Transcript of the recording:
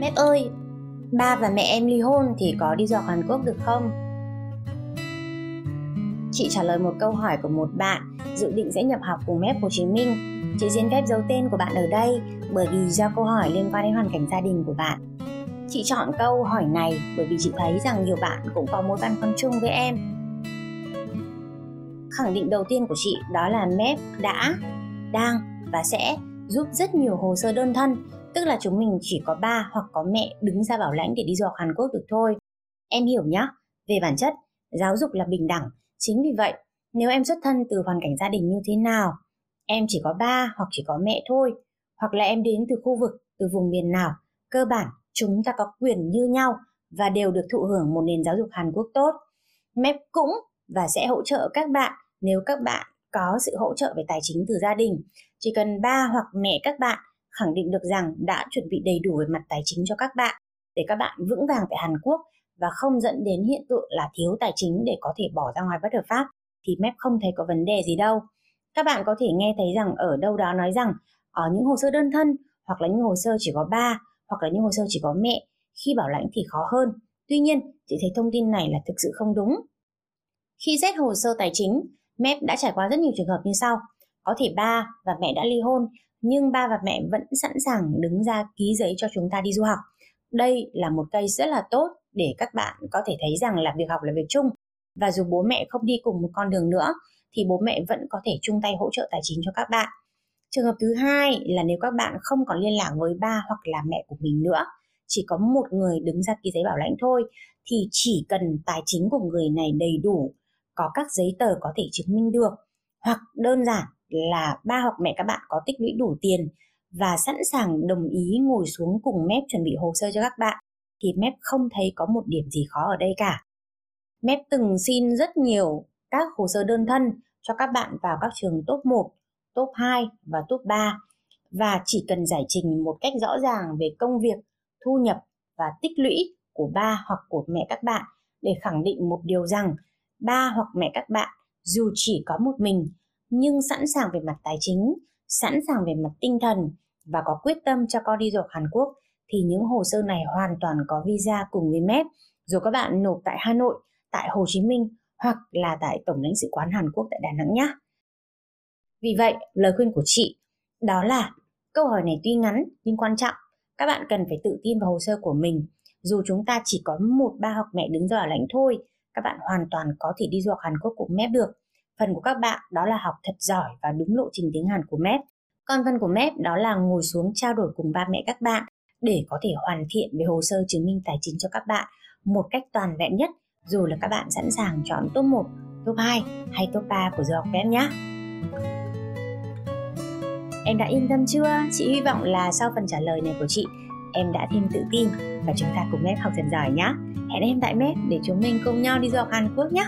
Mẹ ơi, ba và mẹ em ly hôn thì có đi du học Hàn Quốc được không? Chị trả lời một câu hỏi của một bạn dự định sẽ nhập học cùng Mép Hồ Chí Minh. Chị xin phép giấu tên của bạn ở đây bởi vì do câu hỏi liên quan đến hoàn cảnh gia đình của bạn. Chị chọn câu hỏi này bởi vì chị thấy rằng nhiều bạn cũng có mối băn khoăn chung với em. Khẳng định đầu tiên của chị đó là mép đã, đang và sẽ giúp rất nhiều hồ sơ đơn thân tức là chúng mình chỉ có ba hoặc có mẹ đứng ra bảo lãnh để đi du học Hàn Quốc được thôi. Em hiểu nhá, về bản chất, giáo dục là bình đẳng. Chính vì vậy, nếu em xuất thân từ hoàn cảnh gia đình như thế nào, em chỉ có ba hoặc chỉ có mẹ thôi, hoặc là em đến từ khu vực, từ vùng miền nào, cơ bản chúng ta có quyền như nhau và đều được thụ hưởng một nền giáo dục Hàn Quốc tốt. MEP cũng và sẽ hỗ trợ các bạn nếu các bạn có sự hỗ trợ về tài chính từ gia đình. Chỉ cần ba hoặc mẹ các bạn khẳng định được rằng đã chuẩn bị đầy đủ về mặt tài chính cho các bạn để các bạn vững vàng tại Hàn Quốc và không dẫn đến hiện tượng là thiếu tài chính để có thể bỏ ra ngoài bất hợp pháp thì MEP không thấy có vấn đề gì đâu. Các bạn có thể nghe thấy rằng ở đâu đó nói rằng ở những hồ sơ đơn thân hoặc là những hồ sơ chỉ có ba hoặc là những hồ sơ chỉ có mẹ khi bảo lãnh thì khó hơn. Tuy nhiên, chị thấy thông tin này là thực sự không đúng. Khi xét hồ sơ tài chính, MEP đã trải qua rất nhiều trường hợp như sau. Có thể ba và mẹ đã ly hôn nhưng ba và mẹ vẫn sẵn sàng đứng ra ký giấy cho chúng ta đi du học. Đây là một cây rất là tốt để các bạn có thể thấy rằng là việc học là việc chung và dù bố mẹ không đi cùng một con đường nữa thì bố mẹ vẫn có thể chung tay hỗ trợ tài chính cho các bạn. Trường hợp thứ hai là nếu các bạn không còn liên lạc với ba hoặc là mẹ của mình nữa, chỉ có một người đứng ra ký giấy bảo lãnh thôi thì chỉ cần tài chính của người này đầy đủ, có các giấy tờ có thể chứng minh được hoặc đơn giản là ba hoặc mẹ các bạn có tích lũy đủ tiền và sẵn sàng đồng ý ngồi xuống cùng mép chuẩn bị hồ sơ cho các bạn thì mép không thấy có một điểm gì khó ở đây cả. Mép từng xin rất nhiều các hồ sơ đơn thân cho các bạn vào các trường top 1, top 2 và top 3 và chỉ cần giải trình một cách rõ ràng về công việc, thu nhập và tích lũy của ba hoặc của mẹ các bạn để khẳng định một điều rằng ba hoặc mẹ các bạn dù chỉ có một mình nhưng sẵn sàng về mặt tài chính, sẵn sàng về mặt tinh thần và có quyết tâm cho con đi du học Hàn Quốc thì những hồ sơ này hoàn toàn có visa cùng với MEP rồi các bạn nộp tại Hà Nội, tại Hồ Chí Minh hoặc là tại Tổng lãnh sự quán Hàn Quốc tại Đà Nẵng nhé. Vì vậy, lời khuyên của chị đó là câu hỏi này tuy ngắn nhưng quan trọng. Các bạn cần phải tự tin vào hồ sơ của mình. Dù chúng ta chỉ có một ba hoặc mẹ đứng ra ở lãnh thôi, các bạn hoàn toàn có thể đi du học Hàn Quốc cùng MEP được. Phần của các bạn đó là học thật giỏi và đúng lộ trình tiếng Hàn của MEP. Còn phần của MEP đó là ngồi xuống trao đổi cùng ba mẹ các bạn để có thể hoàn thiện về hồ sơ chứng minh tài chính cho các bạn một cách toàn vẹn nhất dù là các bạn sẵn sàng chọn top 1, top 2 hay top 3 của giờ học MEP nhé. Em đã yên tâm chưa? Chị hy vọng là sau phần trả lời này của chị, em đã thêm tự tin và chúng ta cùng MEP học dần giỏi nhé. Hẹn em tại MEP để chúng mình cùng nhau đi du học Hàn Quốc nhé.